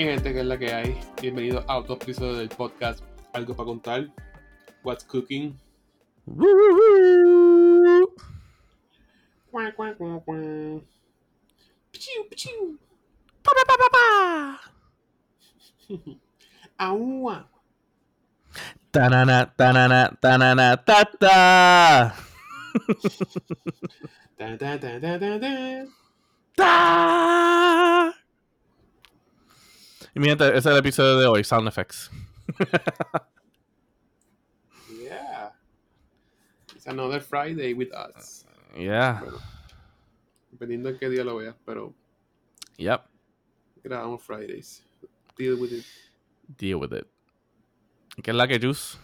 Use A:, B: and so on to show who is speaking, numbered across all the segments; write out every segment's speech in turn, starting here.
A: Mi gente, que es la que hay. Bienvenido a otro episodio del podcast Algo para contar. What's cooking? Aúa.
B: Tanana, tanana, tanana, ta, ta.
A: Da, da, da, da, da.
B: Ta. Y mi gente, ese es el episodio de hoy, Sound Effects.
A: Yeah. It's another Friday with us.
B: Yeah,
A: Bueno, dependiendo de qué día lo veas, pero
B: yep,
A: grabamos Fridays. Deal with it.
B: deal with it. ¿Qué es la que juice?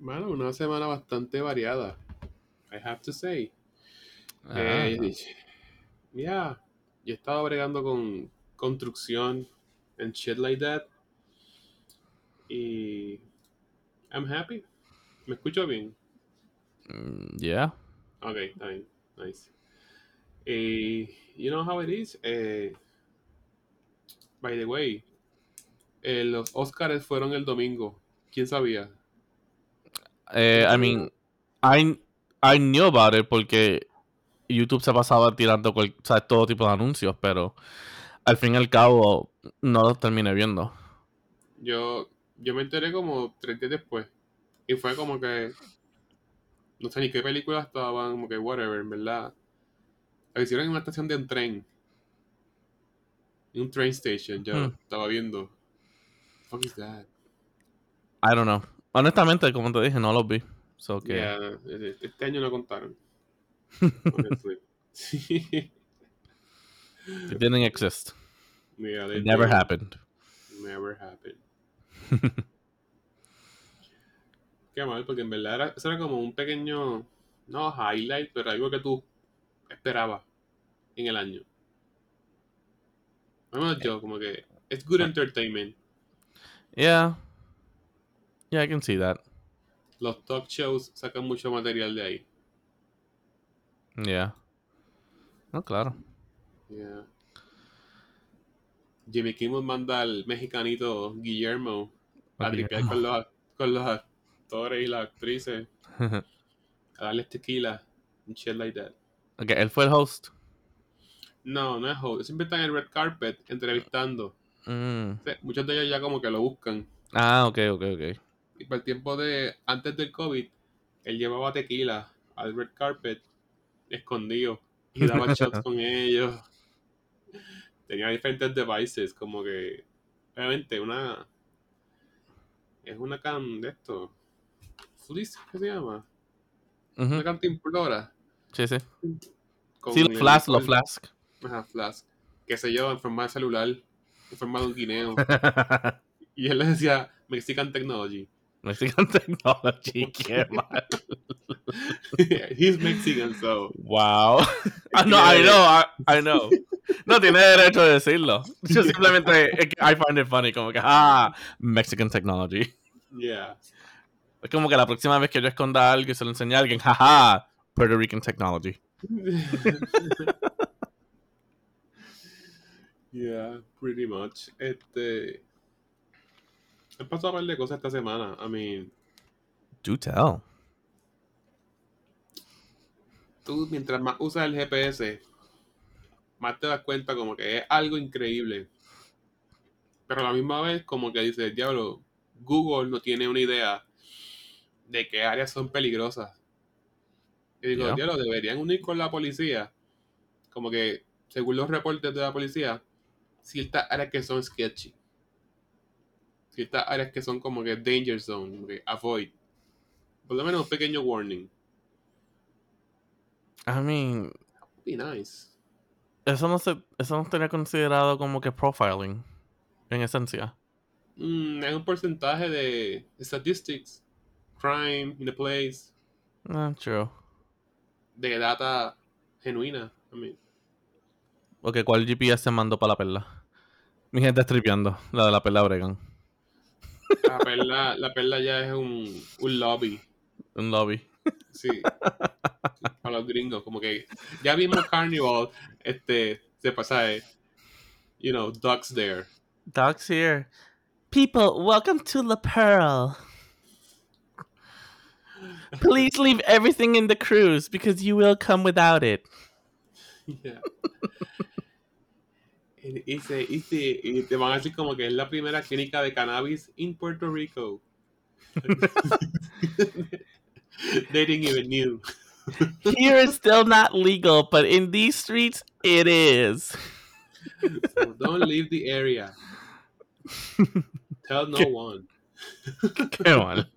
A: Mano, una semana bastante variada. I have to say.
B: Ah,
A: Eh, yeah. Yo he estado bregando con construcción and shit like that. Y. I'm happy. ¿Me escucho bien?
B: mm, yeah.
A: Ok, está bien. Nice. Y. You know how it is? Eh, by the way, eh, los Oscars fueron el domingo. ¿Quién sabía?
B: Eh, I mean, I, I knew about it porque YouTube se pasaba tirando cual- o sea, todo tipo de anuncios, pero al fin y al cabo no los terminé viendo.
A: Yo, yo me enteré como tres días después. Y fue como que. No sé ni qué películas estaban, como que whatever, en verdad. La hicieron en una estación de un tren. En un train station, yo
B: Hmm.
A: estaba viendo. Fuck is that?
B: I don't know. Honestamente, como te dije, no los vi. So que
A: Yeah, e- este año no contaron. honestly.
B: it didn't exist. Never happened.
A: Never happened. Qué mal, porque en verdad era, era como un pequeño, no highlight, pero algo que tú esperabas en el año. Al menos yo, como que es good entertainment.
B: Yeah. Yeah, I can see that.
A: Los talk shows sacan mucho material de ahí.
B: Yeah. No, claro.
A: Yeah. Jimmy Kimmel manda al mexicanito Guillermo a tripear con los, con los actores y las actrices, a darles tequila, and shit like that.
B: ok, él fue el host.
A: No, no es host. Siempre están en el red carpet entrevistando.
B: Mm.
A: Muchos de ellos ya como que lo buscan.
B: Ah, ok, ok, ok.
A: Y para el tiempo de antes del COVID, él llevaba tequila al red carpet escondido y daba shots con ellos. Tenía diferentes devices, como que obviamente una es una can de esto. Flis, ¿qué se llama?
B: Ujú.
A: Una cantimplora.
B: Sí, sí.
A: con
B: Sí, los flask, los
A: alcohol.
B: flask.
A: Ajá, flask. Que se lleva en forma de celular, en forma de un guineo. Y él le decía Mexican Technology.
B: Mexican technology, qué mal.
A: He's Mexican, so.
B: Wow. Ah, no, I know, I, I know. No tiene derecho de decirlo. Yo simplemente, I find it funny, como que, ah, Mexican technology.
A: Yeah.
B: Es como que la próxima vez que yo esconda algo y se lo enseñe a alguien, jaja, Puerto Rican technology.
A: yeah, pretty much. Este. Han pasado un par de cosas esta semana. I mean,
B: Do tell.
A: tú mientras más usas el GPS, más te das cuenta como que es algo increíble. Pero a la misma vez, como que dices, diablo, Google no tiene una idea de qué áreas son peligrosas. Y digo,
B: Yeah.
A: diablo, deberían unir con la policía. Como que, según los reportes de la policía, ciertas áreas que son sketchy. Ciertas áreas que son como que danger zone, como que avoid. Por lo menos un pequeño warning.
B: I mean,
A: Be nice.
B: eso no se, eso no estaría considerado como que profiling, en esencia.
A: Mm, es un porcentaje de statistics, crime in the place,
B: Ah, true.
A: de data genuina. I mean,
B: Ok, ¿cuál GPS se mandó para la perla? Mi gente está tripeando, la de la perla Bregan.
A: La, perla, la perla ya es un, un lobby.
B: Un lobby.
A: Sí. Para los gringos. Como que ya vimos Carnival. Este. Se pasa. You know, ducks there.
B: Dogs here. People, welcome to La Pearl. Please leave everything in the cruise because you will come without it.
A: Yeah. Y, se- y se- y te van a decir como que es la primera clínica de cannabis in Puerto Rico. They didn't even knew.
B: Here it's still not legal, but in these streets, it is.
A: So don't leave the area. Tell no
B: ¿Qué?
A: one.
B: Qué mal.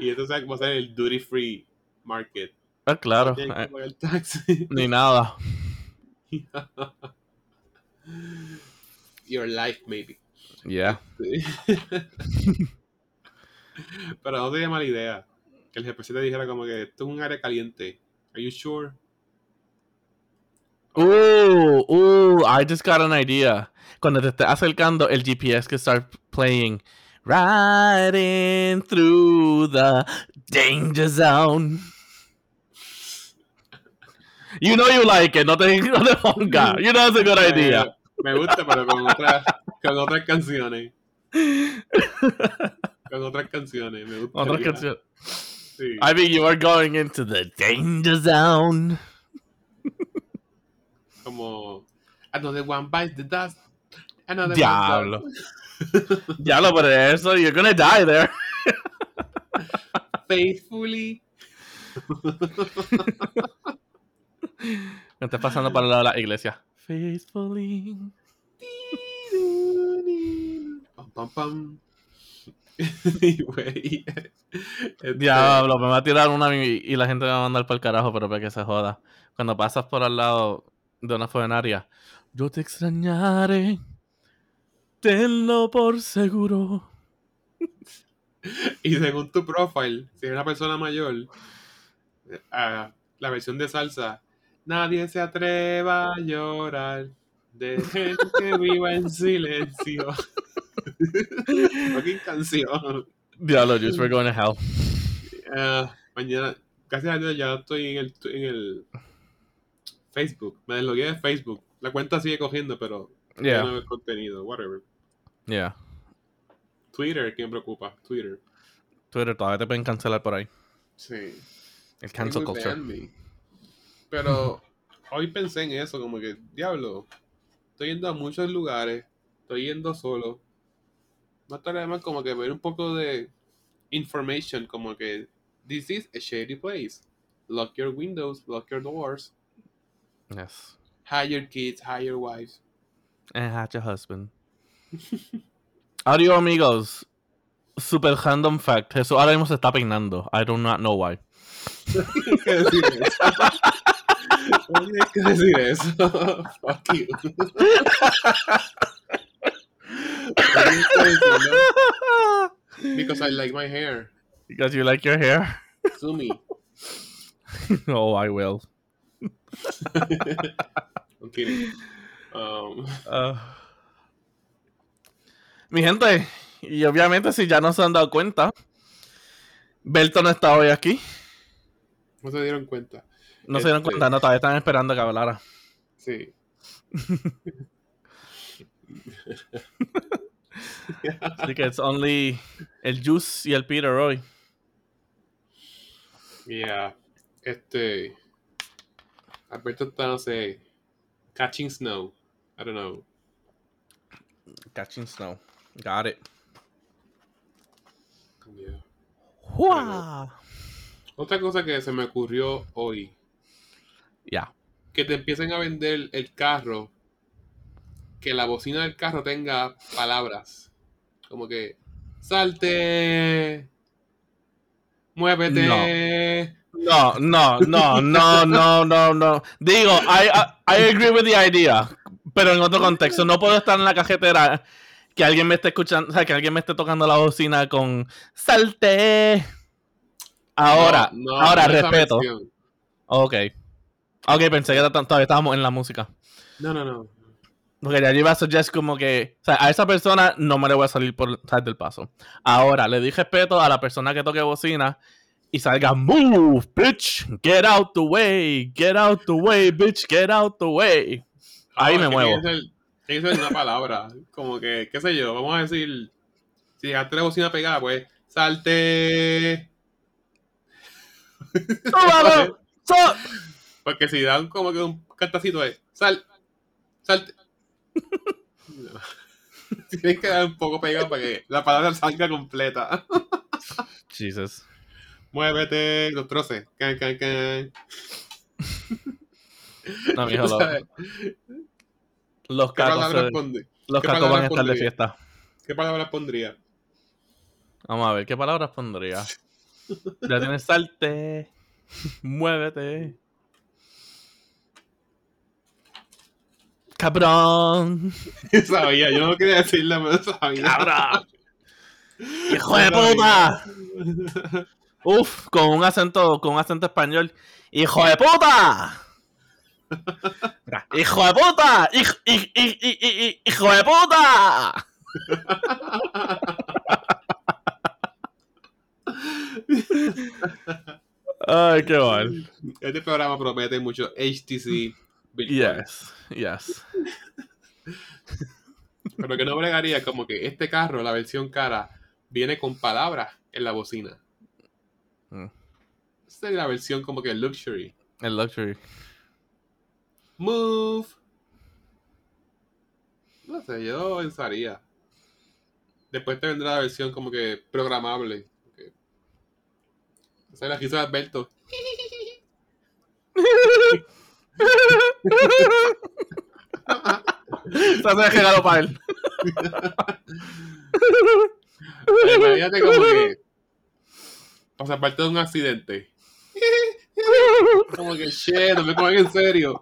A: Y esto va a ser el duty free market.
B: Ah, claro.
A: Tienen que pagar taxi.
B: Ni nada.
A: Your life, maybe.
B: Yeah.
A: Pero no sería mala idea. Que el GPC te dijera como que esto es un área caliente. Are you sure?
B: Ooh, ooh, I just got an idea. Cuando te estés acercando, el GPS que start playing Riding through the danger zone. You know you like it, no te, no te pongas. You know it's a good idea.
A: Me gusta, pero con otras, con otras canciones. Con otras canciones. Me gusta.
B: Otra canción.
A: Sí.
B: I mean, you are going into the danger zone.
A: Como. Another one bites the dust. Another
B: Diablo. Diablo, pero eso, you're gonna die there.
A: faithfully.
B: Me estás pasando para el lado de la iglesia. Faithfully.
A: Pam, pam, pam. Este,
B: Diablo, me va a tirar una y, y la gente me va a mandar para el carajo, pero para que se joda. Cuando pasas por al lado de una funenaria, yo te extrañaré. Tenlo por seguro.
A: Y según tu profile, si eres una persona mayor, ah, la versión de salsa, nadie se atreva a llorar. Dejen que viva en silencio. Fucking canción.
B: Diablo, we're going to hell.
A: Ah, mañana, casi a Dios, ya estoy en el, en el Facebook. Me deslogué de Facebook. La cuenta sigue cogiendo, pero ya
B: Yeah,
A: no el contenido. Whatever.
B: yeah.
A: Twitter, ¿quién preocupa? Twitter.
B: Twitter todavía te pueden cancelar por ahí.
A: Sí.
B: El cancel culture.
A: Pero hoy pensé en eso, como que, diablo, estoy yendo a muchos lugares, estoy yendo solo. No estaría mal como que ver un poco de information, como que, this is a shady place. Lock your windows, lock your doors,
B: Yes.
A: your kids, your wives.
B: And had your husband. Audio amigos. Super random fact. Jesús ahora mismo se está peinando. I do not know why.
A: Tienes que decir eso. No tienes que decir eso. Fuck you. Because I like my hair.
B: because you like your hair?
A: Sue me.
B: oh, I will.
A: I'm kidding. Um,
B: Uh, mi gente, y obviamente si ya no se han dado cuenta, Belto no está hoy aquí.
A: no se dieron cuenta.
B: No se dieron
A: Este-
B: cuenta, no, todavía están esperando que hablara.
A: Sí.
B: Así que it's only el Juice y el Peter hoy.
A: Yeah. Este. Alberto está, no sé. Catching snow. I don't know.
B: Catching Snow. Got it.
A: Yeah. Otra cosa que se me ocurrió hoy.
B: Ya.
A: Que te empiecen a vender el carro. Que la bocina del carro tenga palabras. Como que. Salte. Muévete.
B: No, no, no, no, no, no, no. Digo, I, I, I agree with the idea, pero en otro contexto. No puedo estar en la cajetera que alguien me esté escuchando, o sea, que alguien me esté tocando la bocina con salte. Ahora,
A: No, no,
B: ahora
A: no
B: respeto. Ok. Ok, pensé que todavía estábamos en la música.
A: No, no, no.
B: Porque ya yo iba a suggest como que, o sea, a esa persona no me le voy a salir por ¿sabes? del paso. Ahora, le di respeto a la persona que toque bocina y salga, move, bitch, get out the way, get out the way, bitch, get out the way. Ahí
A: Ah,
B: me muevo.
A: tiene que ser una palabra. Como que, qué sé yo, vamos a decir. Si dejaste la bocina pegada, pues. Salte.
B: ¡Súbalo! ¡Sal!
A: Porque si dan como que un cantacito es. Sal. Salte. No. Tienes que dar un poco pegado para que la palabra salga completa.
B: Jesus.
A: Muévete, los troces. Can, can, can.
B: No, mijo, los
A: ¿Qué
B: cacos, se- los cacos van a estar de fiesta.
A: ¿Qué palabras pondría?
B: Vamos a ver, ¿qué palabras pondría? Ya tienes salte, muévete. Cabrón.
A: sabía, yo no quería decirle, pero sabía.
B: Cabrón. Hijo de puta. Uf, con un acento, con un acento español. ¡Hijo de puta! ¡Hijo de puta! ¡Hijo, hij- hij- hij- hij- hijo de puta! Ay, qué mal.
A: Este programa promete mucho HTC virtual.
B: Yes, yes.
A: Pero que no bregaría como que este carro, la versión cara, viene con palabras en la bocina.
B: Mm.
A: Esta es la versión como que luxury.
B: El luxury.
A: Move. No sé, yo pensaría. Después te vendrá la versión como que programable. Que... O sea, la quiso Alberto.
B: Se hace regalo para él.
A: Imagínate como que pasa parte de un accidente. Como que, shit, no me cogen en serio.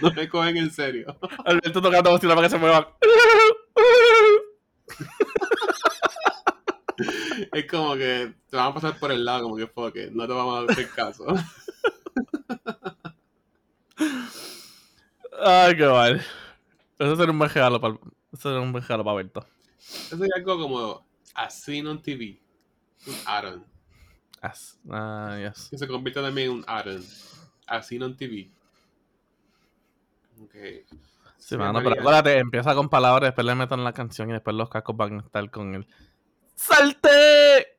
A: No me cogen en serio.
B: Alberto tocando bocina para que se muevan.
A: Es como que te van a pasar por el lado, como que fuck it, no te vamos a hacer caso.
B: Ay, qué mal. Eso sería un buen regalo para Eso sería un buen regalo para Alberto.
A: Eso sería algo como a scene on TV. Un add-on.
B: As- Ah, yes.
A: Que se convierte también en un add-on. A scene on TV. Ok.
B: Sí, mano, pero acuérdate, empieza con palabras, después le meten la canción y después los cascos van a estar con el ¡Salte!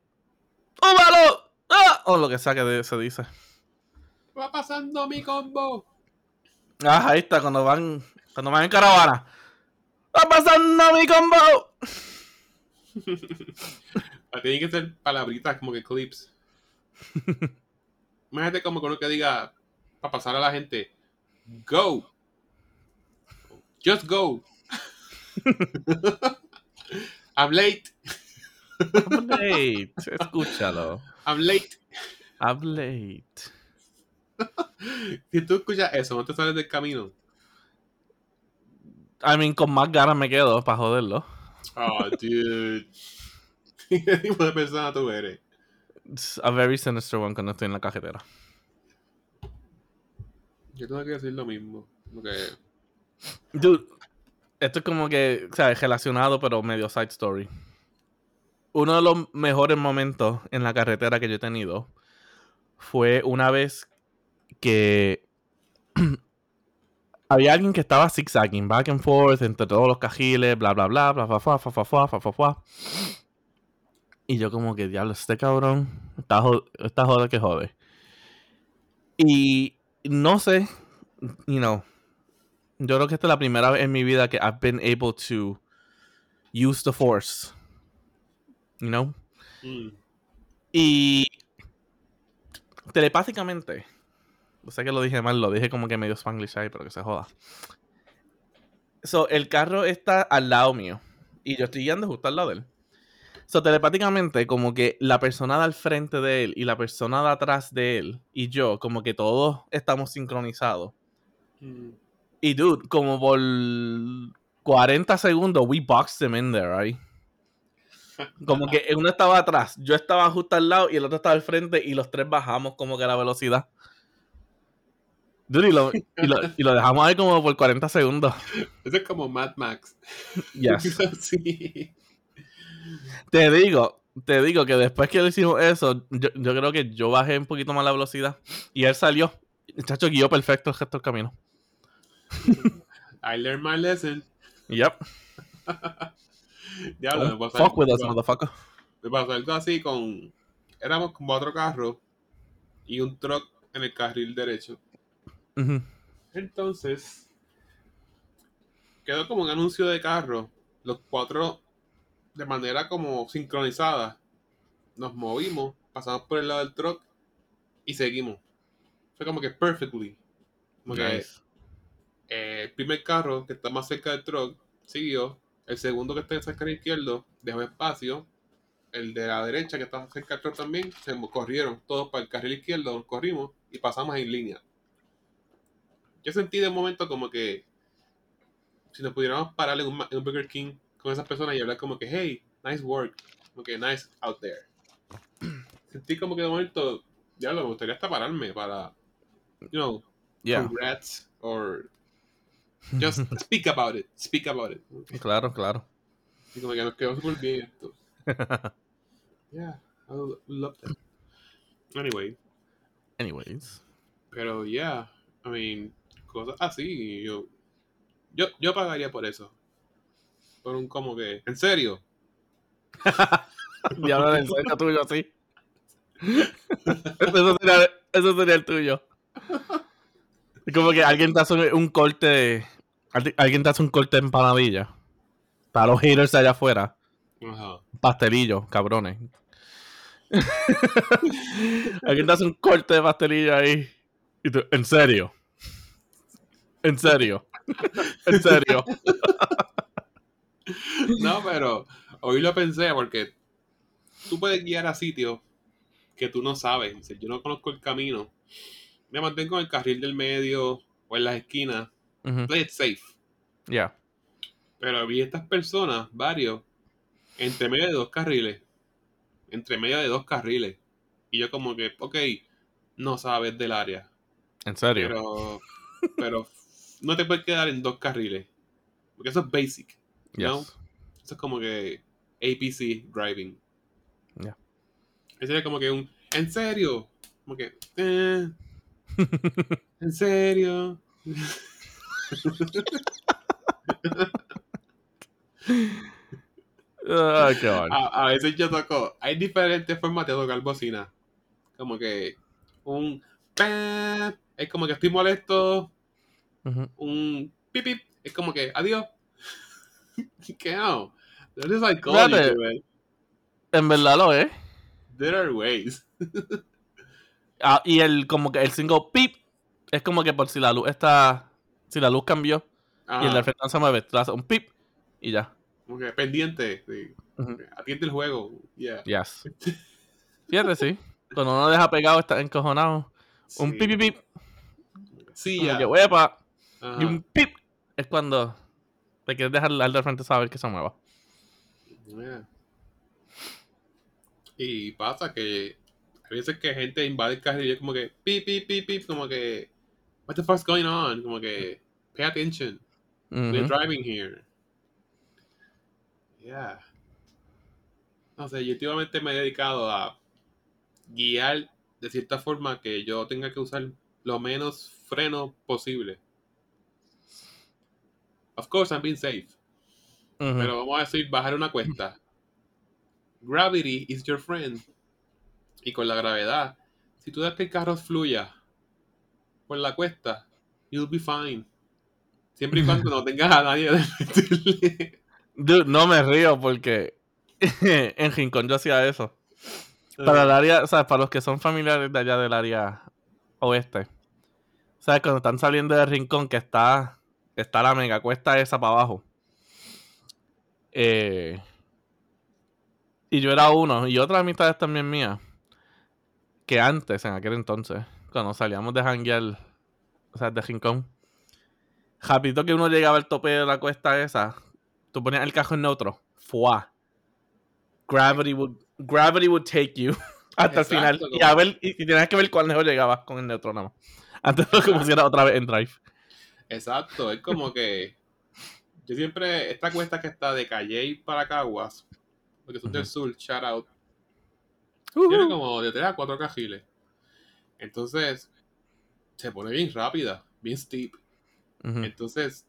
B: ¡Húbalo! ¡Ah! O lo que sea que de- se dice.
A: Va pasando mi combo.
B: Ah, ahí está, cuando van, cuando van en caravana. ¡Va pasando mi combo!
A: Tienen que ser palabritas como que clips. Imagínate como con uno que diga para pasar a la gente. Go. Just go. I'm late.
B: I'm late. Escúchalo.
A: I'm late.
B: I'm late.
A: Si tú escuchas eso, no te sales del camino.
B: I mean, con más ganas me quedo para joderlo.
A: Oh, dude. ¿Qué tipo de persona tú eres?
B: It's a very sinister one cuando estoy en la cajetera.
A: Yo tengo que decir lo mismo. Que
B: Dude, esto es como que, ¿sabes? Relacionado, pero medio side story uno de los mejores momentos en la carretera que yo he tenido fue una vez que había alguien que estaba zigzagging back and forth entre todos los cajiles, bla bla bla, bla, bla, bla, bla, bla, bla, Y yo como que, diablo, este cabrón está, jod está joda que jode. Y no sé, you know, yo creo que esta es la primera vez en mi vida que I've been able to use the force You know?
A: mm,
B: Y telepáticamente, no sé que lo dije mal, lo dije como que medio spanglish ahí, pero que se joda. So, el carro está al lado mío y yo estoy guiando justo al lado de él. So, telepáticamente, como que la persona de al frente de él y la persona de atrás de él y yo, como que todos estamos sincronizados.
A: mm.
B: Y dude, como por 40 segundos, we boxed him in there, right? Como que uno estaba atrás, yo estaba justo al lado y el otro estaba al frente y los tres bajamos como que la velocidad. Dude, y lo, y lo, y lo dejamos ahí como por 40 segundos.
A: Eso es como Mad Max.
B: Yes.
A: sí.
B: Te digo, te digo que después que le hicimos eso, yo, yo creo que yo bajé un poquito más la velocidad y él salió. El chacho guió perfecto el resto del camino.
A: I learned my lesson.
B: Yep.
A: Diablo, me
B: Don't
A: pasó,
B: fuck with us,
A: me-
B: motherfucker.
A: me pasó algo así con. Éramos con cuatro carros y un truck en el carril derecho. Entonces, quedó como un anuncio de carro. Los cuatro, de manera como sincronizada, nos movimos, pasamos por el lado del truck y seguimos. Fue como que perfectly. Como que eh, el primer carro que está más cerca del truck siguió. El segundo que está cerca del izquierdo dejó espacio. El de la derecha que está cerca del también se corrieron todos para el carril izquierdo, nos corrimos y pasamos en línea. Yo sentí de momento como que si nos pudiéramos parar en un, en un Burger King con esas personas y hablar como que hey, nice work, como que nice out there. Sentí como que de momento, ya lo me gustaría hasta pararme para, you know,
B: Yeah.
A: congrats or just speak about it, speak about it.
B: Claro, claro.
A: Y como que nos quedó súper bien esto. Yeah, I lo- love that. Anyway,
B: Anyways.
A: pero yeah, I mean, cosas así, yo, yo, yo pagaría por eso. Por un como que, en serio,
B: Diablo del sueño tuyo, sí. Eso sería, eso sería el tuyo. Es como que alguien te hace un corte de. alguien- te hace un corte de empanadilla. Para los haters allá afuera.
A: ajá.
B: Pastelillo, cabrones. alguien te hace un corte de pastelillo ahí. Y tú, ¿en serio? ¿En serio? ¿En serio?
A: No, pero hoy lo pensé porque tú puedes guiar a sitios que tú no sabes. Yo no conozco el camino. Me mantengo en el carril del medio o en las esquinas. Play it safe.
B: Yeah.
A: Pero vi estas personas, varios, entre medio de dos carriles. Entre medio de dos carriles. Y yo como que, ok, no sabes del área.
B: ¿En serio?
A: Pero, pero no te puedes quedar en dos carriles. Porque eso es basic.
B: Yes.
A: ¿no? Eso es como que APC driving.
B: Ya.
A: Ese era como que un, ¿en serio? Como que, eh, ¿en serio?
B: Ay, qué.
A: A, a veces yo toco, hay diferentes formas de tocar bocina. Como que un pep, es como que estoy molesto, un pip pip, es como que adiós. ¿Qué no? There is.
B: En verdad lo es.
A: There are ways.
B: Ah, y el como que el single pip es como que por si la luz está. Si la luz cambió y el del frente no se mueve, tú haces un pip y ya.
A: pendiente, sí. Atiende el juego. Yeah.
B: Yes. Fíjate, sí. Cuando uno deja pegado, está encojonado. Un pip pip pip.
A: Sí,
B: Como
A: ya.
B: que huepa. Y un pip es cuando te quieres dejar al del frente saber que se mueva.
A: Yeah. Y pasa que veces que gente invade el carril y es como que pip, pip, pip, pip, como que what the fuck's going on? Como que pay attention. We're
B: Ujú.
A: driving here. Yeah. No sé, yo últimamente me he dedicado a guiar de cierta forma que yo tenga que usar lo menos freno posible. Of course, I'm being safe.
B: Ujú.
A: Pero vamos a decir, bajar una cuesta. Gravity is your friend. Y con la gravedad, si tú dejas que el carro fluya por la cuesta, you'll be fine. Siempre y cuando no tengas a nadie de.
B: Dude, no me río porque en Rincón yo hacía eso. Para el área, o sea, para los que son familiares de allá del área oeste. ¿Sabes? Cuando están saliendo del rincón que está, está la mega cuesta esa para abajo. Eh, y yo era uno, y otras amistades también mías, que antes, en aquel entonces, cuando salíamos de janguear, o sea, de rincón, rapidito que uno llegaba al tope de la cuesta esa, tú ponías el cajón neutro, fuá. Gravity would, gravity would take you hasta el final. Y,
A: como-
B: a ver, y, y tenías que ver cuál lejos llegabas con el neutro nada más. Antes de que pusiera otra vez en drive.
A: Exacto, es como que yo siempre, esta cuesta que está de Calle para Caguas, porque son del sur, shout out, Tiene como de 3 a 4 cajiles. Entonces, se pone bien rápida, bien steep. Entonces,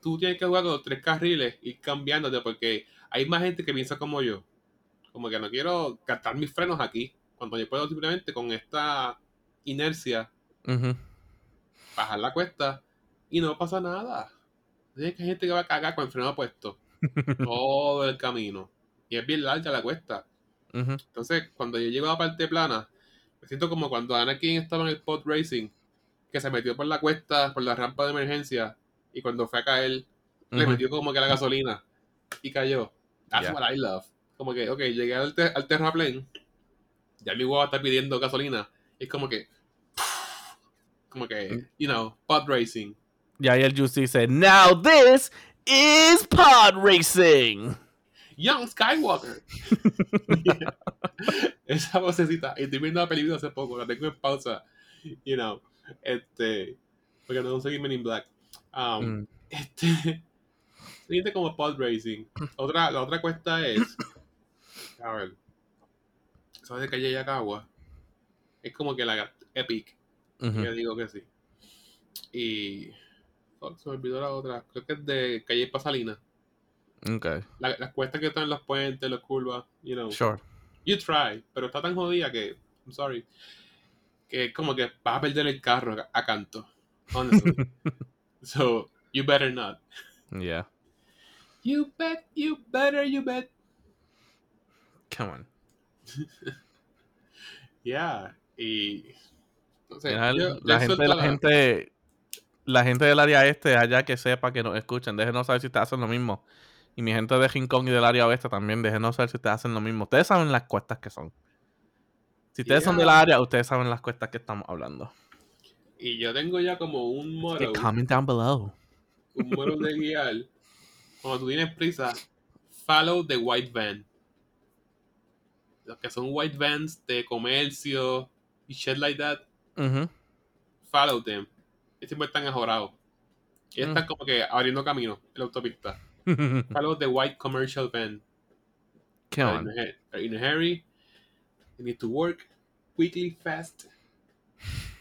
A: tú tienes que jugar con los tres carriles, ir cambiándote, porque hay más gente que piensa como yo. Como que no quiero gastar mis frenos aquí, cuando yo puedo simplemente con esta inercia bajar la cuesta y no pasa nada. Tienes que hay gente que va a cagar con el freno puesto todo el camino. Y es bien larga la cuesta. Entonces, cuando yo llego a la parte plana, me siento como cuando Anakin estaba en el pod racing, que se metió por la cuesta, por la rampa de emergencia, y cuando fue a caer, le
B: Ujú.
A: metió como que la gasolina y cayó. That's
B: Yeah.
A: what I love. Como que, ok, llegué al, te- al terraplane, ya mi guagua está pidiendo gasolina, y es como que, como que, you know, pod racing.
B: Y ahí el Juice dice, Now this is pod racing.
A: Young Skywalker. Esa vocecita. Y estoy viendo la película hace poco, la tengo en pausa. You know. Este. Porque no conseguí Men in Black. Um,
B: Mm.
A: Este. Siente como pod racing. Otra, la otra cuesta es. A ver. ¿Sabes de calle Yacagua? Es como que la Epic.
B: Ujú.
A: Yo digo que sí. Y. fuck, se me olvidó la otra. Creo que es de calle Pasalina.
B: Ok,
A: La- las cuestas que están en los puentes, las curvas, you know.
B: sure.
A: You try, pero está tan jodida que, I'm sorry, que es como que vas a perder el carro a, a canto. Honestly. so, you better not.
B: Yeah,
A: You bet, you better, you bet.
B: come on.
A: Yeah. Y. No sé, yo- yo
B: la, gente, la gente, la gente del área este allá que sepa que nos escuchen, déjenos saber si ustedes hacen lo mismo. Y mi gente de Kong y del área oeste también, déjenos saber si ustedes hacen lo mismo. Ustedes saben las cuestas que son. Si ustedes son
A: Yeah.
B: del área, ustedes saben las cuestas que estamos hablando.
A: Y yo tengo ya como un motto,
B: comment down below.
A: un motto de guiar. Cuando tú tienes prisa, follow the white van. Los que son white vans de comercio y shit like that, follow them. Y siempre están ajorados. Y
B: Mm.
A: están como que abriendo camino en la autopista. Follow the white commercial van.
B: Come
A: Are
B: on.
A: in, a, in a hurry. They need to work quickly, fast.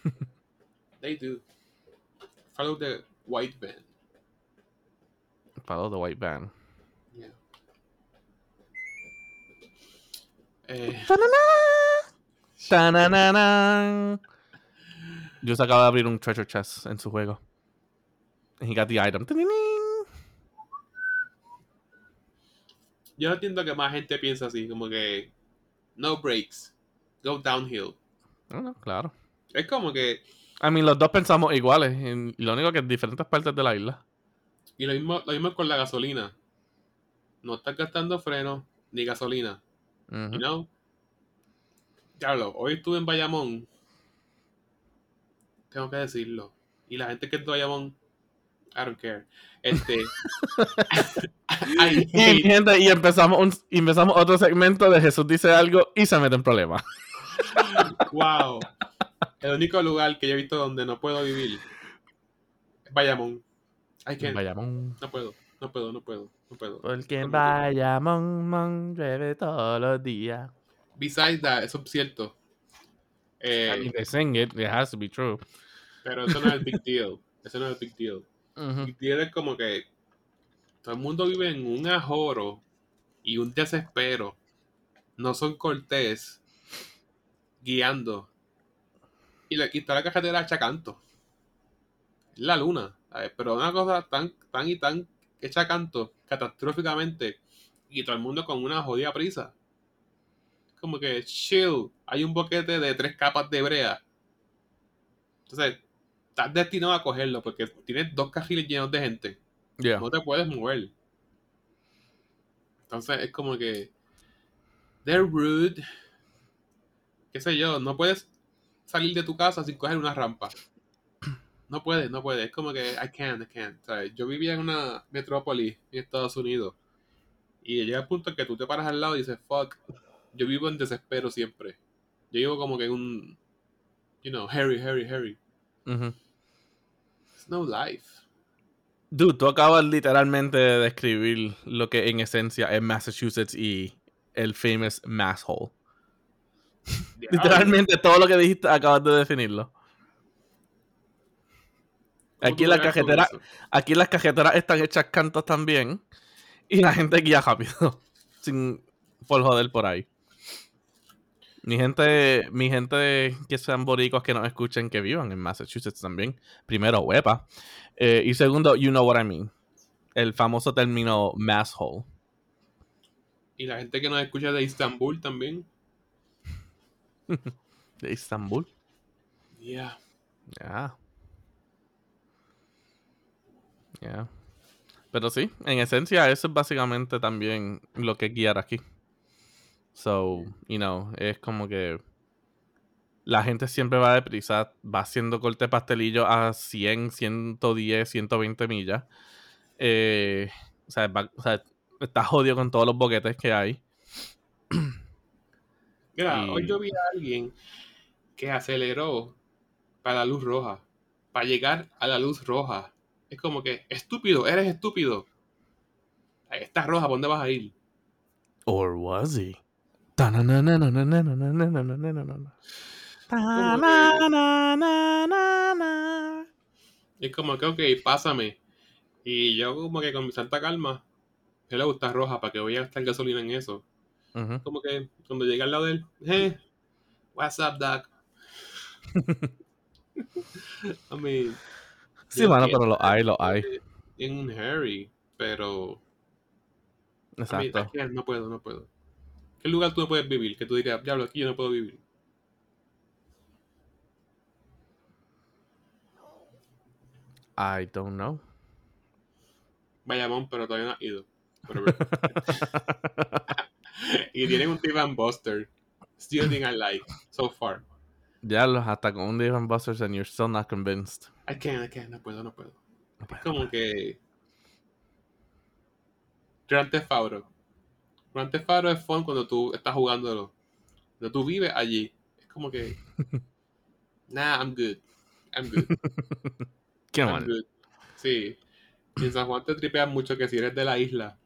A: they do. Follow the white van.
B: Follow the white van.
A: Yeah. Eh,
B: Ta-na-na-na. Yo se acaba de abrir un treasure chest en su juego. And he got the item. Tin-tin-tin.
A: Yo entiendo que más gente piensa así, como que no breaks, go downhill.
B: Ah, no, claro.
A: Es como que,
B: I mean, los dos pensamos iguales. en- lo único que en diferentes partes de la isla.
A: y lo mismo, lo mismo con la gasolina. No estás gastando freno ni gasolina.
B: Ujú.
A: You know? Diablo, hoy estuve en Bayamón. Tengo que decirlo. Y la gente que es de Bayamón, I don't care. Este. I
B: Y, empezamos, un, empezamos otro segmento de Jesús dice algo y se mete en problemas.
A: wow. El único lugar que yo he visto donde no puedo vivir es Bayamón. I can't.
B: Bayamón.
A: No puedo, no puedo, no puedo, no puedo.
B: Porque en
A: ¿Cómo que?
B: Bayamón mon, llueve todos los días.
A: Besides that, eso es cierto. Eh,
B: I mean, they sing it, it has to be true.
A: pero eso no es el big deal. Eso no es el big deal. Y tiene como que todo el mundo vive en un ajoro y un desespero. No son cortés guiando. Y, y está la carretera hecha canto. Es la luna. Pero una cosa tan, tan y tan hecha canto, catastróficamente, y todo el mundo con una jodida prisa. Como que chill. Hay un boquete de tres capas de brea. Entonces, estás destinado a cogerlo porque tienes dos carriles llenos de gente.
B: Yeah.
A: No te puedes mover. Entonces es como que. They're rude. Qué sé yo, no puedes salir de tu casa sin coger una rampa. No puedes, no puedes. Es como que I can't, I can't. ¿sabes? Yo vivía en una metrópoli en Estados Unidos. Y llega el punto en que tú te paras al lado y dices, fuck, yo vivo en desespero siempre. Yo vivo como que en un. You know, hurry, hurry, hurry.
B: Ujú.
A: No life.
B: Dude, tú acabas literalmente de describir lo que en esencia es Massachusetts y el famous mass hole. Literalmente todo lo que dijiste acabas de definirlo.
A: ¿Cómo
B: Aquí las cajeteras, aquí las cajeteras están hechas cantos también. Y la gente guía rápido. Sin por joder por ahí. Mi gente, mi gente que sean boricos que nos escuchen, que vivan en Massachusetts también. Primero, huepa. Eh, y segundo, you know what I mean. El famoso término masshole.
A: Y la gente que nos escucha de Istambul también.
B: De Istambul.
A: Yeah.
B: Ya. Ya. Pero sí, en esencia, eso es básicamente también lo que guiar aquí. So, you know, es como que la gente siempre va deprisa, va haciendo corte pastelillo a 100, 110, 120 millas. Eh, o, sea, va- o sea, está jodido con todos los boquetes que hay.
A: Mira,
B: Y-
A: hoy yo vi a alguien que aceleró para la luz roja. Para llegar a la luz roja. Es como que, estúpido, eres estúpido. Ahí está roja, ¿por dónde vas a ir?
B: Or was he?
A: Y es como que, ok, pásame. Y yo como que con mi santa calma, él le gusta roja para que voy a gastar gasolina en eso.
B: Uh -huh.
A: Como que cuando llega al lado de él, hey, what's up, Doc? I mean,
B: sí, mano, pero lo hay, lo hay.
A: En un hurry, pero...
B: Exacto.
A: No puedo, no puedo. ¿Qué lugar tú no puedes vivir? Que tú dirías, diablo, aquí yo no puedo vivir.
B: I don't know.
A: Bayamón, pero todavía no ha ido. Y tienen un Dave and Buster. Still thing I like, so far.
B: ya los hasta con un Dave and Buster's and you're still not convinced.
A: I can't, I can't, no puedo, no puedo.
B: No puedo,
A: como
B: no
A: que Grand Theft Auto. Grand Theft Auto es fun cuando tú estás jugándolo. Cuando tú vives allí. Es como que Nah, I'm good. I'm good.
B: Qué
A: I'm good. Sí. Y en San Juan te tripean mucho que si eres de la isla.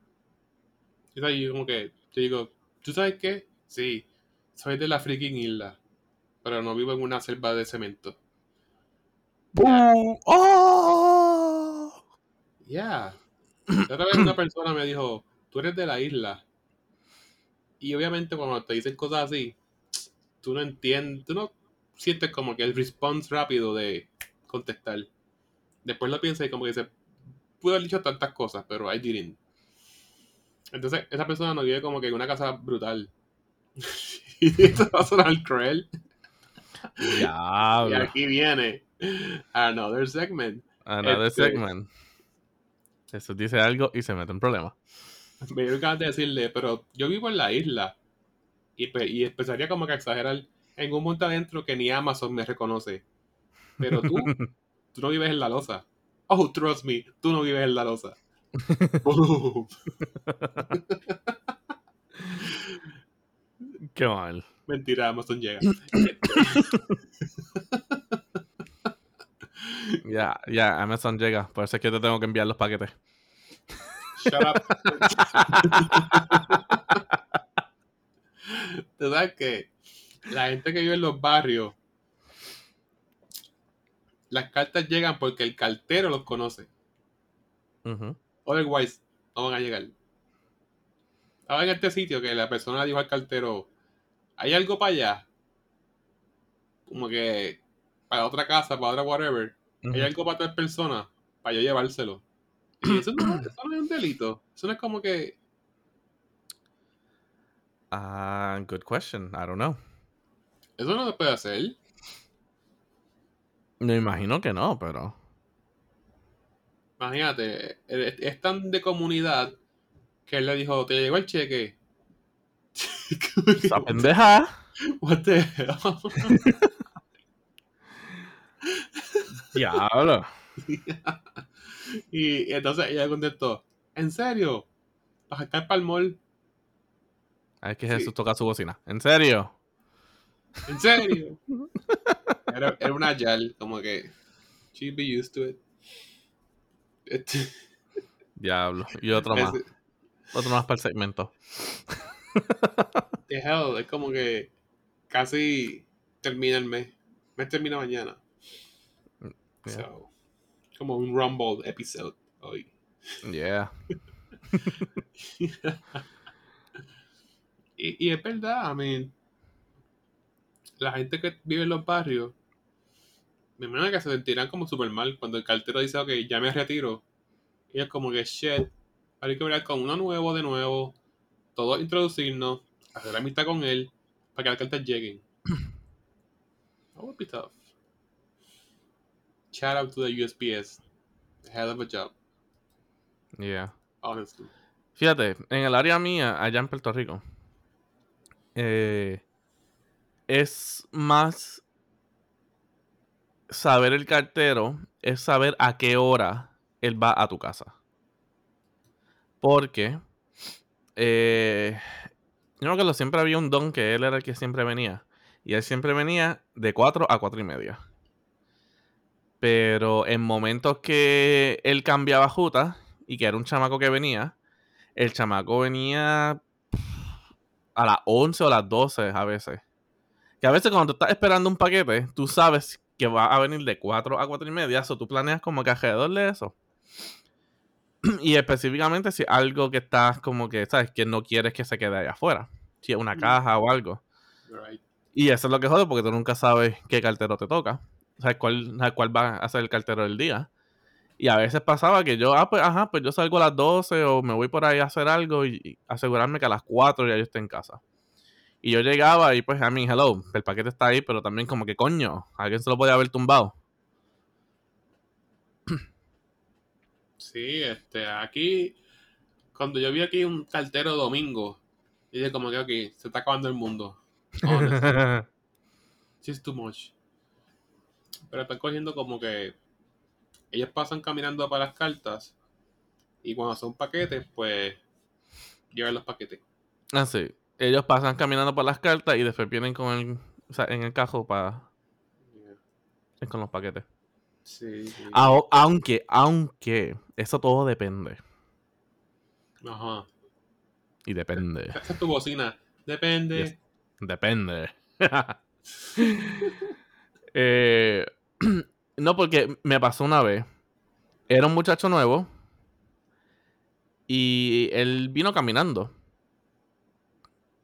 A: Es ahí como que yo digo, ¿tú sabes qué? Sí, soy de la freaking isla. Pero no vivo en una selva de cemento.
B: ¡Oh!
A: Yeah. La otra vez una persona me dijo, tú eres de la isla. Y obviamente cuando te dicen cosas así, tú no entiendes, tú no sientes como que el response rápido de contestar. Después lo piensas y como que dice, pude haber dicho tantas cosas, pero I didn't. Entonces, esa persona no vive como que en una casa brutal. y esto va a sonar cruel. Y
B: Diablo.
A: aquí viene another segment.
B: Another
A: Este-
B: segment. Eso dice algo y se mete en problemas.
A: Me dio ganas de decirle, pero yo vivo en la isla. Y, pe- y empezaría como que a exagerar en un punto adentro que ni Amazon me reconoce. Pero tú, tú no vives en la losa. Oh, trust me, tú no vives en la losa. Boom.
B: Qué mal.
A: Mentira, Amazon llega.
B: Ya, ya, Amazon llega. Por eso es que te tengo que enviar los paquetes.
A: Shut up. Tú sabes que la gente que vive en los barrios, las cartas llegan porque el cartero los conoce.
B: Ujú.
A: Otherwise, no van a llegar. Estaba en este sitio que la persona le dijo al cartero, ¿hay algo para allá? Como que para otra casa, para otra whatever. ¿Hay algo para tal persona? Para yo llevárselo. Y eso no, eso no es un delito. Eso no es como que...
B: Ah, good question. I don't know.
A: Eso no se puede hacer.
B: Me imagino que no, pero.
A: Imagínate, es, tan de comunidad que él le dijo, ¿te llegó el cheque?
B: Esa pendeja.
A: What the hell?
B: Diablo.
A: y entonces ella contestó, ¿en serio? ¿Vas a estar para el mall?
B: Es que
A: Sí.
B: Jesús toca su bocina. ¿En serio?
A: ¿En serio? era, era una yal, como que she'd be used to it. Este,
B: Diablo. Y otro más. Otro más para el segmento.
A: the hell, es como que casi termina el mes. mes termina mañana.
B: Yeah.
A: So, como un Rumble episode hoy.
B: Yeah.
A: y, y es verdad, I mean, la gente que vive en los barrios, me imagino que se sentirán como súper mal cuando el cartero dice, ok, ya me retiro. Y es como que, shit, hay que hablar con uno nuevo de nuevo, todos introducirnos, hacer amistad con él, para que las cartas lleguen. That would be tough. Shout out to the USPS. Hell of a job,
B: Yeah.
A: honestly.
B: Fíjate, en el área mía, allá en Puerto Rico, eh, es más saber el cartero, es saber a qué hora él va a tu casa. Porque eh, yo creo que lo- siempre había un don que él era el que siempre venía. Y él siempre venía de 4 a 4 y media. Pero en momentos que él cambiaba juta y que era un chamaco que venía, el chamaco venía a las 11 o las 12 a veces. Que a veces cuando tú estás esperando un paquete, tú sabes que va a venir de 4 a 4 y media, o tú planeas como que alrededor de eso. Y específicamente si algo que estás como que, ¿sabes? Que no quieres que se quede allá afuera. Si es una
A: Mm.
B: caja o algo.
A: Right.
B: Y eso es lo que jode porque tú nunca sabes qué cartero te toca. Sabes cuál, sabes cuál va a ser el cartero del día. Y a veces pasaba que yo, ah, pues, ajá, pues yo salgo a las 12 o me voy por ahí a hacer algo y, asegurarme que a las 4 ya yo esté en casa. Y yo llegaba y pues, a mí, hello, el paquete está ahí, pero también como que coño, alguien se lo podía haber tumbado.
A: Sí, este, aquí, cuando yo vi aquí un cartero domingo, dije como que, ok, se está acabando el mundo. Honestly, it's too much. Pero están cogiendo como que ellos pasan caminando para las cartas y cuando son paquetes, pues llevan los paquetes.
B: Así. Ellos pasan caminando por las cartas y después vienen con el, o sea, en el cajo para con los paquetes.
A: Sí, sí.
B: Aunque, aunque, eso todo depende.
A: Ajá.
B: Y depende.
A: Esa es tu bocina. Depende.
B: Yes. Depende. Eh, no, porque me pasó una vez. Era un muchacho nuevo. Y él vino caminando.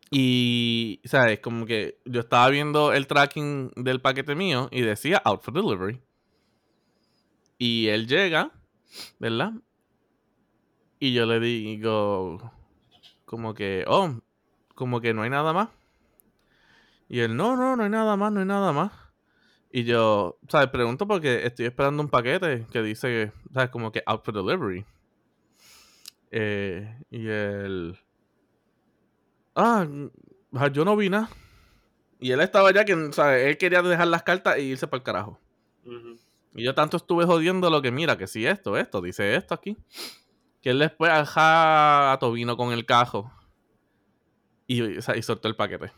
B: Y, ¿sabes? Como que yo estaba viendo el tracking del paquete mío y decía out for delivery. Y él llega, ¿verdad? Y yo le digo, como que, oh, como que no hay nada más. Y él, no, no, no hay nada más, no hay nada más. Y yo, ¿sabes? Pregunto porque estoy esperando un paquete que dice, ¿sabes? Como que out for delivery. Eh, y él, ah, ah, yo no vi nada. Y él estaba ya que, ¿sabes? Él quería dejar las cartas e irse para el carajo. Y yo tanto estuve jodiendo lo que mira, que si esto, esto, dice esto aquí. Que él después ajá a Tobino con el cajo. Y, o sea, y soltó el paquete.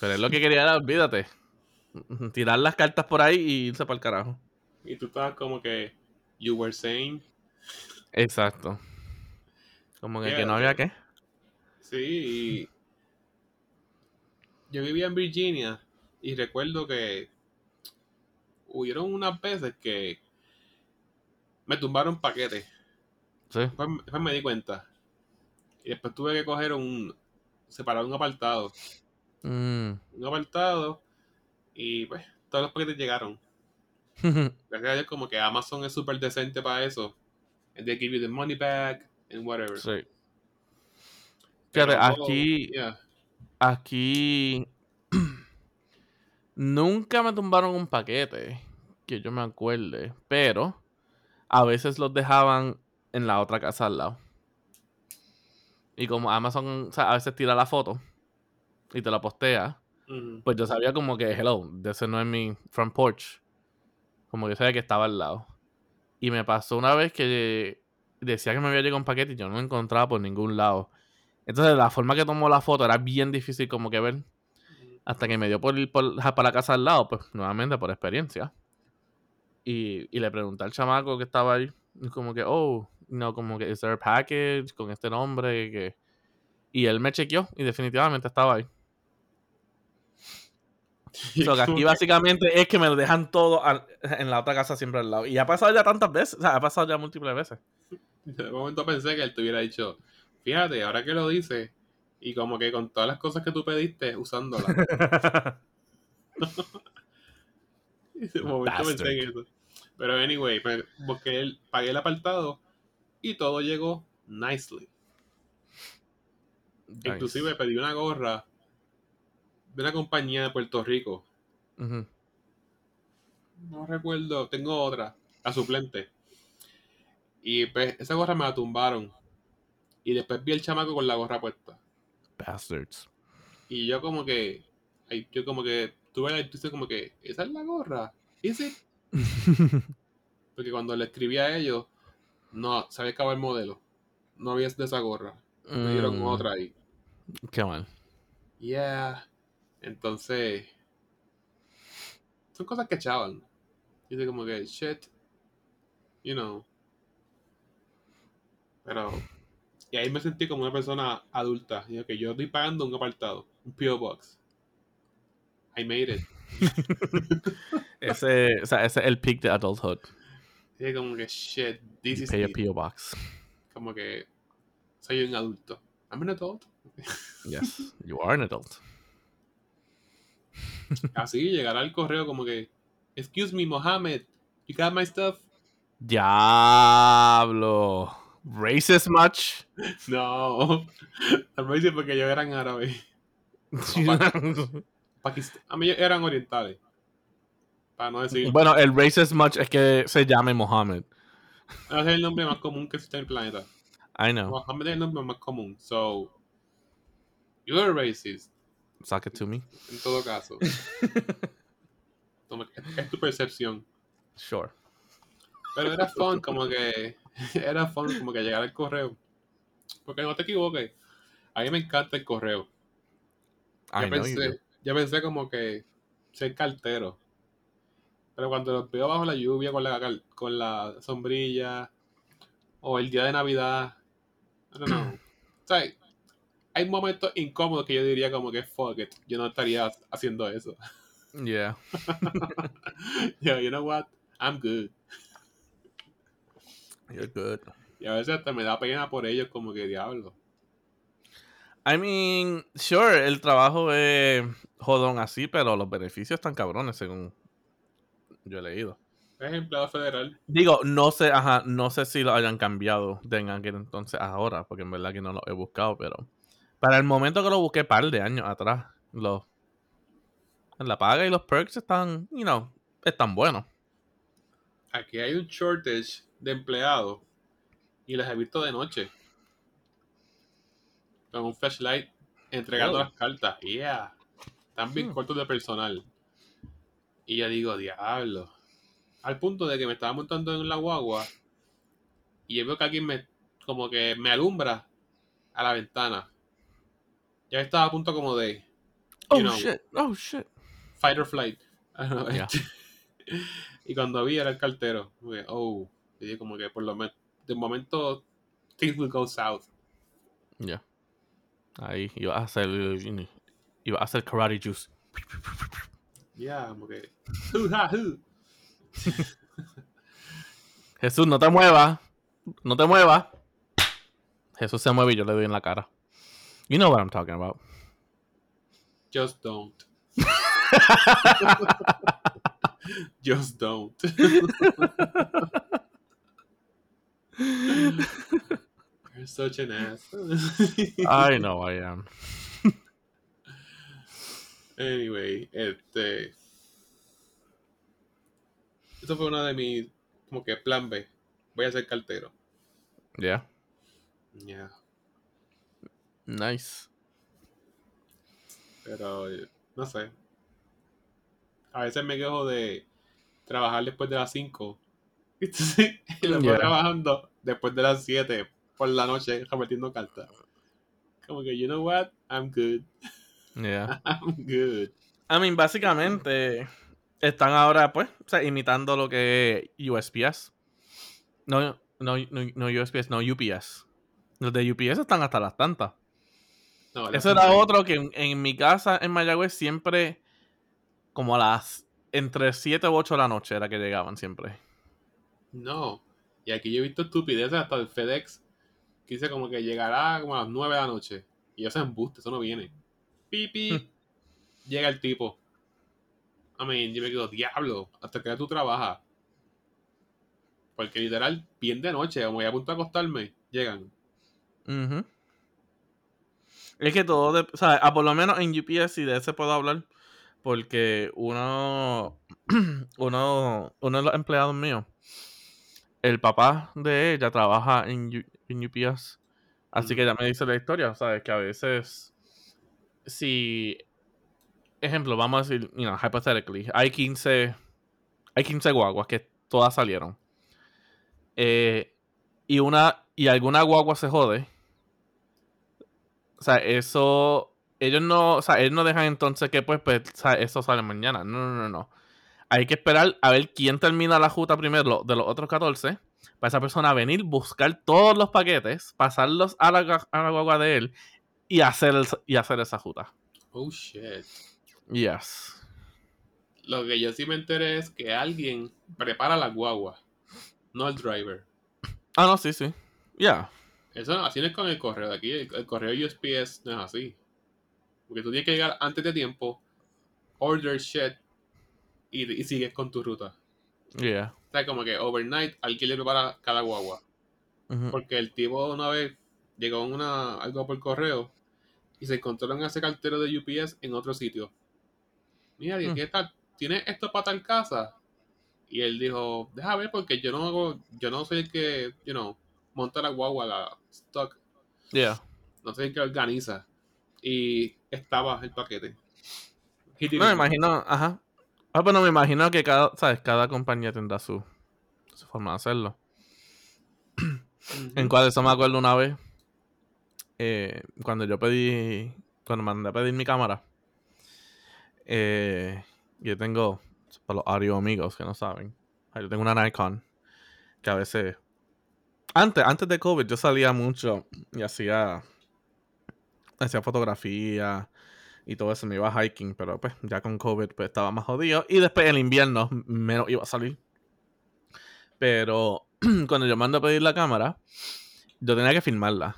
B: Pero él lo que quería era, olvídate. Tirar las cartas por ahí y irse para el carajo.
A: Y tú estabas como que, you were saying.
B: Exacto. Como que,
A: Yeah,
B: que no había qué.
A: Sí, y yo vivía en Virginia y recuerdo que hubieron unas veces que me tumbaron paquetes.
B: Sí.
A: Después, después me di cuenta. Y después tuve que coger un, separar un apartado.
B: Mm.
A: Un apartado y pues todos los paquetes llegaron. Gracias a Dios como que Amazon es súper decente para eso. And they give you the money back and whatever.
B: sí. Fíjate, aquí,
A: yeah.
B: aquí nunca me tumbaron un paquete que yo me acuerde, pero a veces los dejaban en la otra casa al lado. Y como Amazon o sea, a veces tira la foto y te la postea, Pues yo sabía como que, hello, ese no es mi front porch. Como que sabía que estaba al lado. Y me pasó una vez que decía que me había llegado un paquete y yo no lo encontraba por ningún lado. Entonces la forma que tomó la foto era bien difícil como que ver. Hasta que me dio por ir por- para la casa al lado, pues nuevamente por experiencia. Y, y le pregunté al chamaco que estaba ahí, como que, oh, no, como que, ¿is there a package con este nombre? Que... Y él me chequeó y definitivamente estaba ahí. So, que aquí básicamente es que me lo dejan todo al- en la otra casa siempre al lado. Y ha pasado ya tantas veces. O sea, ha pasado ya múltiples veces.
A: De momento pensé que él te hubiera dicho, fíjate, ahora que lo dices, y como que con todas las cosas que tú pediste, usándolas. Y de momento
B: Bastard.
A: pensé en eso. Pero anyway, pues, busqué el, pagué el apartado y todo llegó nicely. Inclusive pedí una gorra de una compañía de Puerto Rico. No recuerdo, tengo otra, la suplente. Y pues, esa gorra me la tumbaron. Y después vi el chamaco con la gorra puesta.
B: Bastards.
A: Y yo como que, yo como que, tuve la intuición como que, esa es la gorra. ¿Is it? Porque cuando le escribí a ellos, no, se había acabado el modelo. No había de esa gorra. Me dieron
B: Mm,
A: otra ahí.
B: Qué mal.
A: Yeah. Entonces, son cosas que echaban. Dice como que, shit. You know. Pero, y ahí me sentí como una persona adulta. Y que yo estoy pagando un apartado, un P.O. Box. I made it.
B: Ese, o sea, ese es el peak de adulthood.
A: Y dije como que, shit, this
B: You
A: is
B: pay a. P.O. Box.
A: Como que, soy un adulto. I'm an adult.
B: Yes, you are an adult.
A: Así, llegará al correo como que, excuse me, Mohammed, you got my stuff?
B: Diablo. Racist much?
A: No. Vez sí porque ellos eran árabes. Pakist- a mí eran orientales. Para no decir.
B: bueno, el racist much es que se llame Mohammed.
A: Ese es el nombre más común que existe en el planeta.
B: I know.
A: Mohammed es el nombre más común. So. You're racist.
B: Suck it to me.
A: En todo caso. Toma, es, tu percepción.
B: Sure.
A: Pero era fun, como que. Era fun, como que llegar al correo. Porque no te equivoques. A mí me encanta el correo. Yo pensé, yo pensé como que ser cartero. Pero cuando los veo bajo la lluvia con la, con la sombrilla o el día de Navidad, don't know. O sea, hay momentos incómodos que yo diría como que fuck it, yo no estaría haciendo eso.
B: Yeah.
A: Yo, you know what? I'm good.
B: You're good.
A: Y a veces hasta me da pena por ellos como que diablo.
B: I mean, sure, el trabajo es jodón así, pero los beneficios están cabrones, según yo he leído.
A: Es empleado federal.
B: Digo, no sé, ajá, no sé si lo hayan cambiado de en aquel entonces ahora, porque en verdad que no lo he buscado, pero para el momento que lo busqué par de años atrás, los la paga y los perks están, you know, están buenos.
A: Aquí hay un shortage de empleados y los he visto de noche. Con un flashlight entregando
B: Oh.
A: las cartas. Yeah. Están bien
B: Hmm.
A: cortos de personal. Y yo digo, diablo. Al punto de que me estaba montando en la guagua y yo veo que alguien me, como que me alumbra a la ventana. Ya estaba a punto como de
B: Oh
A: know.
B: shit, oh shit.
A: fight or flight. Know,
B: Yeah.
A: este, y cuando vi era el cartero. que, oh, y dije como que por lo menos, de momento, things will go south.
B: Ya. Ahí iba a hacer, iba a hacer karate juice.
A: Yeah, como que.
B: Jesús, no te muevas. No te muevas. Jesús se mueve y yo le doy en la cara. You know what I'm talking about.
A: just don't. just don't. You're such an ass.
B: I know I am.
A: Anyway, este. Eso fue uno de mis. Como que plan B. Voy a ser cartero.
B: Yeah.
A: Ya.
B: Nice.
A: Pero. No sé. A veces me quejo de trabajar después de las 5. Entonces, y lo
B: Yeah.
A: trabajando después de las 7 por la noche repartiendo cartas. Como que, you know what? I'm good.
B: Yeah.
A: I'm good.
B: I mean, básicamente están ahora, pues, o sea, imitando lo que es USPS. No, no, no, no USPS, no UPS. Los de UPS están hasta las tantas.
A: No,
B: Eso era otro que en, en mi casa en Mayagüez siempre como a las entre 7 u 8 de la noche era que llegaban siempre.
A: No. Y aquí yo he visto estupideces hasta el FedEx que dice como que llegará como a las 9 de la noche. Y eso es embuste, eso no viene. Pipi. llega el tipo. I mean, yo me quedo, diablo, hasta que tú trabajas. Porque literal, bien de noche, como ya a punto de acostarme, llegan.
B: Ujú. Es que todo, de, o sea, ah, por lo menos en UPS y de ese puedo hablar, porque uno, uno, uno de los empleados míos, el papá de ella trabaja en, U- en UPS, así
A: Mm.
B: que ya me dice la historia, ¿sabes? Que a veces, si, ejemplo, vamos a decir, you know, hypothetically, hay 15, hay 15 guaguas que todas salieron, eh, y una, y alguna guagua se jode, o sea, eso. Ellos no. O sea, ellos no dejan entonces que pues, pues o sea, eso sale mañana. No, no, no, no. Hay que esperar a ver quién termina la juta primero de los otros 14. Para esa persona venir, buscar todos los paquetes, pasarlos a la, gua- a la guagua de él y hacer, el- y hacer esa juta.
A: Oh shit.
B: Yes.
A: Lo que yo sí me enteré es que alguien prepara la guagua, no el driver.
B: Ah, no, sí, sí. Ya.
A: Eso así no es con el correo de aquí. El, el correo USPS no es así. Porque tú tienes que llegar antes de tiempo, order shit y, y sigues con tu ruta.
B: Yeah.
A: O sea, como que overnight alguien le prepara cada guagua. Porque el tipo una vez llegó una, algo por correo y se encontró en ese cartero de UPS en otro sitio. Mira, ¿y
B: Mm.
A: ¿qué tal? ¿Tienes esto para tal casa? Y él dijo, deja ver porque yo no hago, yo no soy el que, you know, monta la guagua, la stock.
B: Yeah.
A: No el que organiza. Y estaba el paquete.
B: No, me imagino, ajá. Ah, pero me imagino que cada, ¿sabes? Cada compañía tendrá su, su forma de hacerlo. En cual eso me acuerdo una vez. eh, cuando yo pedí. Cuando mandé a pedir mi cámara. eh, yo tengo. Para los audio amigos que no saben. Yo tengo una Nikon. Que a veces. Antes, antes de COVID yo salía mucho y hacía. Hacía fotografía y todo eso. Me iba hiking. Pero pues ya con COVID pues estaba más jodido. Y después en invierno menos iba a salir. Pero cuando yo mando a pedir la cámara, yo tenía que filmarla.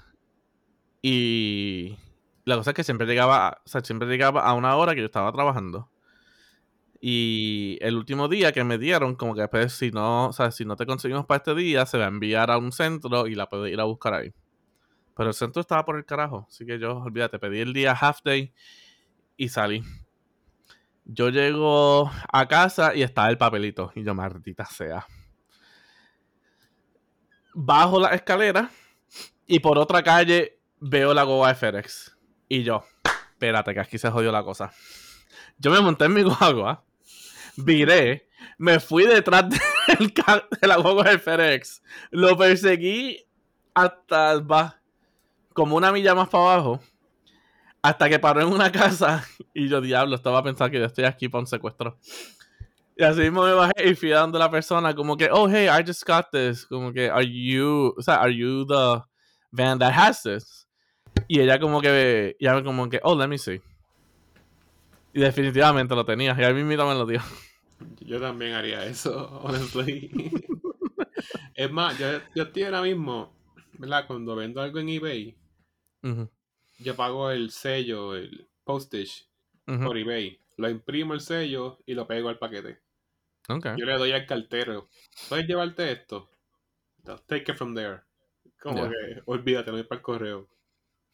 B: Y la cosa es que siempre llegaba, o sea, siempre llegaba a una hora que yo estaba trabajando. Y el último día que me dieron, como que después, si no, o sea, si no te conseguimos para este día, se va a enviar a un centro y la puedes ir a buscar ahí. Pero el centro estaba por el carajo, así que yo, olvídate, pedí el día half day y salí. Yo llego a casa y estaba el papelito. Y yo, maldita sea. Bajo la escalera y por otra calle veo la guagua de FedEx. Y yo, espérate, que aquí se jodió la cosa. Yo me monté en mi guagua, viré, me fui detrás del de la guagua de FedEx, lo perseguí hasta va, como una milla más para abajo, hasta que paró en una casa y yo, diablo, estaba pensando que yo estoy aquí para un secuestro. Y así mismo me bajé y fui dando a la persona como que, oh, hey, I just got this. Como que, are you, o sea, are you the van that has this? Y ella como que, ya como que, oh, let me see. Y definitivamente lo tenía. Y a mí mismo me lo dio.
A: Yo también haría eso, honestly. es más, yo, yo estoy ahora mismo, ¿verdad? Cuando vendo algo en eBay, yo pago el sello, el postage por eBay. Lo imprimo el sello y lo pego al paquete. Yo le doy al cartero. ¿Puedes llevarte esto? No, Take it from there. Como que, olvídate, no ir para el correo.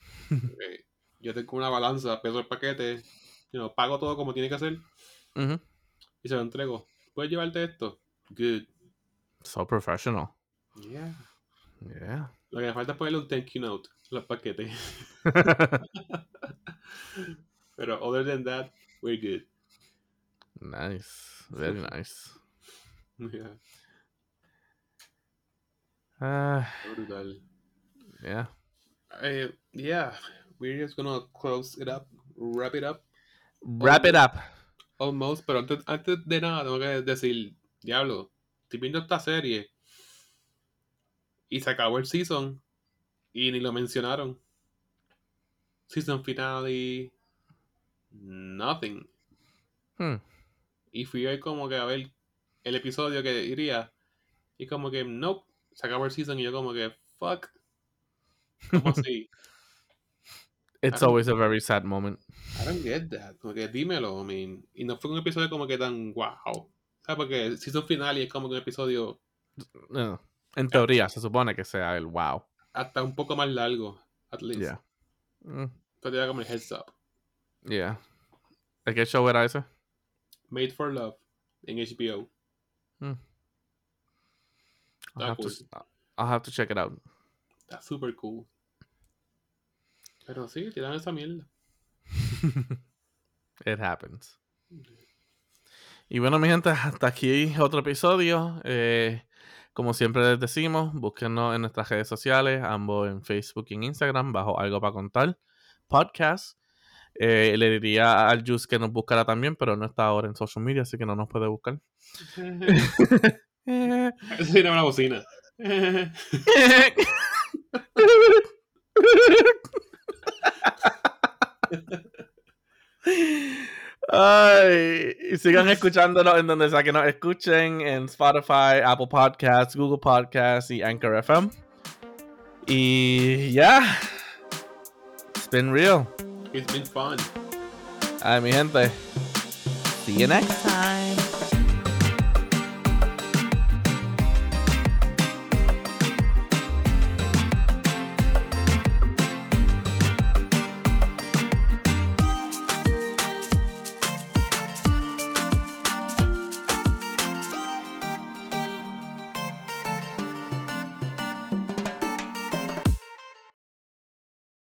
A: Yo tengo una balanza, peso el paquete, you know, pago todo como tiene que hacer y se lo entrego. ¿Puedes llevarte esto? Good.
B: So professional.
A: Yeah.
B: Yeah.
A: Lo que me falta es ponerle un thank you note los paquetes. Pero other than that, we're good.
B: nice. Very nice.
A: Yeah,
B: Ah,
A: brutal.
B: yeah.
A: Eh, yeah, we're just gonna close it up, wrap it up.
B: Wrap it up.
A: Almost, pero antes, antes de nada tengo que decir, diablo, estoy viendo esta serie y se acabó el season y ni lo mencionaron. Season finale, nothing.
B: Hmm.
A: Y fui a como que a ver el episodio que iría. Y como que, nope, se acabó el season y yo como que, fuck. ¿Cómo así?
B: It's always a very sad moment.
A: I don't get that. Como que dímelo, I mean. Y no fue un episodio como que tan wow. ¿Sabes? Porque el season final y es como que un episodio
B: No. En teoría, se supone que sea el wow.
A: hasta un poco más largo, at least.
B: Yeah. Mm,
A: Pero te da como el heads up.
B: yeah. ¿De qué show era ese?
A: Made for Love en HBO.
B: Mm. I'll have, to,
A: cool.
B: s- I'll have to check it out.
A: Está super cool. Pero sí, tiran esa mierda.
B: It happens. Y bueno, mi gente, hasta aquí otro episodio. Eh, como siempre les decimos, búsquenos en nuestras redes sociales, ambos en Facebook y en Instagram, bajo Algo para Contar, podcast. Eh, le diría al Juice que nos buscara también, pero no está ahora en social media, así que no nos puede buscar.
A: Eso era una bocina.
B: Ay, y sigan escuchándonos en donde sea que nos escuchen, en Spotify, Apple Podcasts, Google Podcasts y Anchor FM. Y ya, it's been real.
A: It's been fun.
B: Ay, mi gente, see you next time.